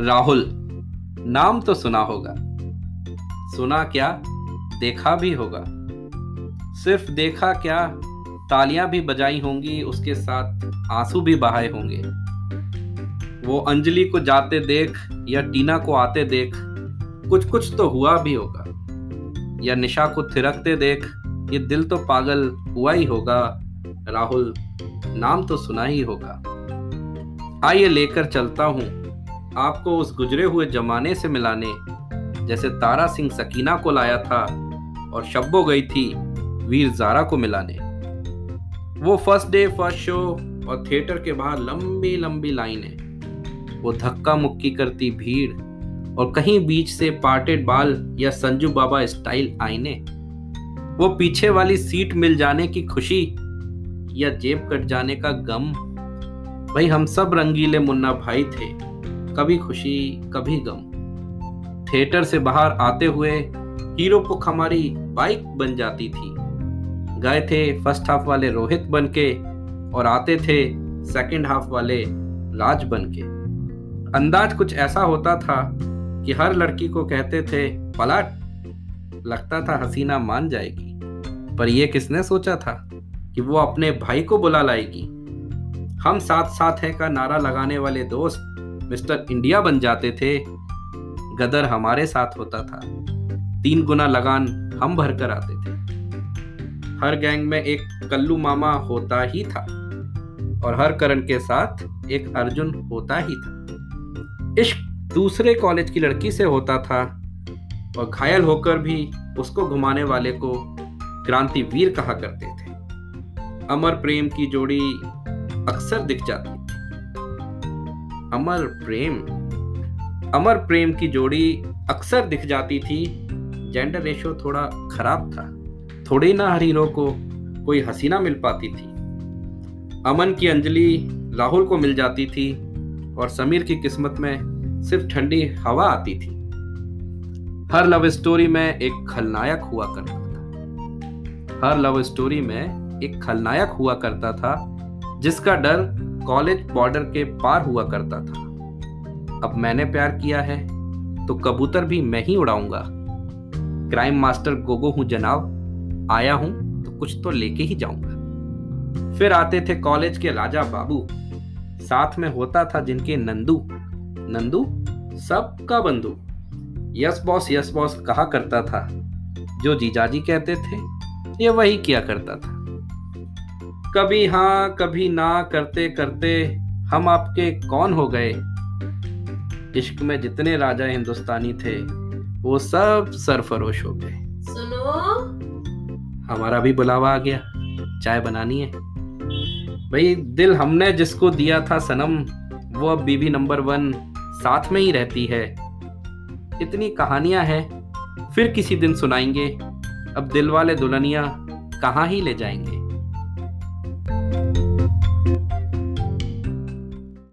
राहुल, नाम तो सुना होगा। सुना क्या? देखा भी होगा। सिर्फ़ देखा क्या, तालियाँ भी बजाई होंगी, उसके साथ आँसू भी बहाए होंगे। वो अंजलि को जाते देख या टीना को आते देख कुछ कुछ तो हुआ भी होगा। या निशा को थिरकते देख, ये दिल तो पागल हुआ ही होगा। राहुल, नाम तो सुना ही होगा। आइए लेकर चलता हूँ। आपको उस गुजरे हुए जमाने से मिलाने, जैसे तारा सिंह सकीना को लाया था और शब्बो गई थी वीर जारा को मिलाने। वो फ़र्स्ट डे फ़र्स्ट शो और थिएटर के बाहर लंबी लंबी लाइनें। वो धक्का मुक्की करती भीड़ और कहीं बीच से पार्टेड बाल या संजू बाबा स्टाइल आईने। वो पीछे वाली सीट मिल जाने की खुशी या जेब कट जाने का गम। भाई, हम सब रंगीले मुन्ना भाई थे। कभी खुशी, कभी गम। थिएटर से बाहर आते हुए हीरो पुख हमारी बाइक बन जाती थी। गए थे फ़र्स्ट हाफ़ वाले रोहित बन के और आते थे सेकंड हाफ़ वाले राज बन के अंदाज कुछ ऐसा होता था कि हर लड़की को कहते थे, पलट, लगता था हसीना मान जाएगी। पर यह किसने सोचा था कि वो अपने भाई को बुला लाएगी? हम साथ साथ हैं का नारा लगाने वाले दोस्त मिस्टर इंडिया बन जाते थे, गदर हमारे साथ होता था। तीन गुना लगान हम भर कर आते थे। हर गैंग में एक कल्लू मामा होता ही था, और हर करण के साथ एक अर्जुन होता ही था। इश्क दूसरे कॉलेज की लड़की से होता था, और घायल होकर भी उसको घुमाने वाले को क्रांति वीर कहा करते थे। अमर प्रेम की जोड़ी अक्सर दिख जाती अमर प्रेम। अमर प्रेम की जोड़ी अक्सर दिख जाती थी। जेंडर रेशो थोड़ा खराब था। थोड़ी ना हर हीरो को कोई हसीना मिल पाती थी। अमन की अंजलि राहुल को मिल जाती थी और समीर की किस्मत में सिर्फ़ ठंडी हवा आती थी। हर लव स्टोरी में एक खलनायक हुआ करता था। हर लव स्टोरी में एक खलनायक हुआ करता था, जिसका डर कॉलेज बॉर्डर के पार हुआ करता था। अब मैंने प्यार किया है तो कबूतर भी मैं ही उड़ाऊँगा। क्राइम मास्टर गोगो हूँ जनाब, आया हूँ तो कुछ तो लेके ही जाऊँगा। फिर आते थे कॉलेज के राजा बाबू। साथ में होता था जिनके नंदू। नंदू, सबका बंधु। यस बॉस यस बॉस कहा करता था। जो जीजाजी कहते थे, ये वही किया करता था। कभी हाँ कभी ना करते करते हम आपके कौन हो गए? इश्क में जितने राजा हिंदुस्तानी थे वो सब सरफरोश हो गए। सुनो। हमारा भी बुलावा आ गया। चाय बनानी है। भाई दिल हमने जिसको दिया था सनम वो अब बीबी नंबर वन साथ में ही रहती है। इतनी कहानियाँ हैं फिर किसी दिन सुनाएँगे। अब दिल वाले दुल्हनिया कहाँ ही ले जाएँगे?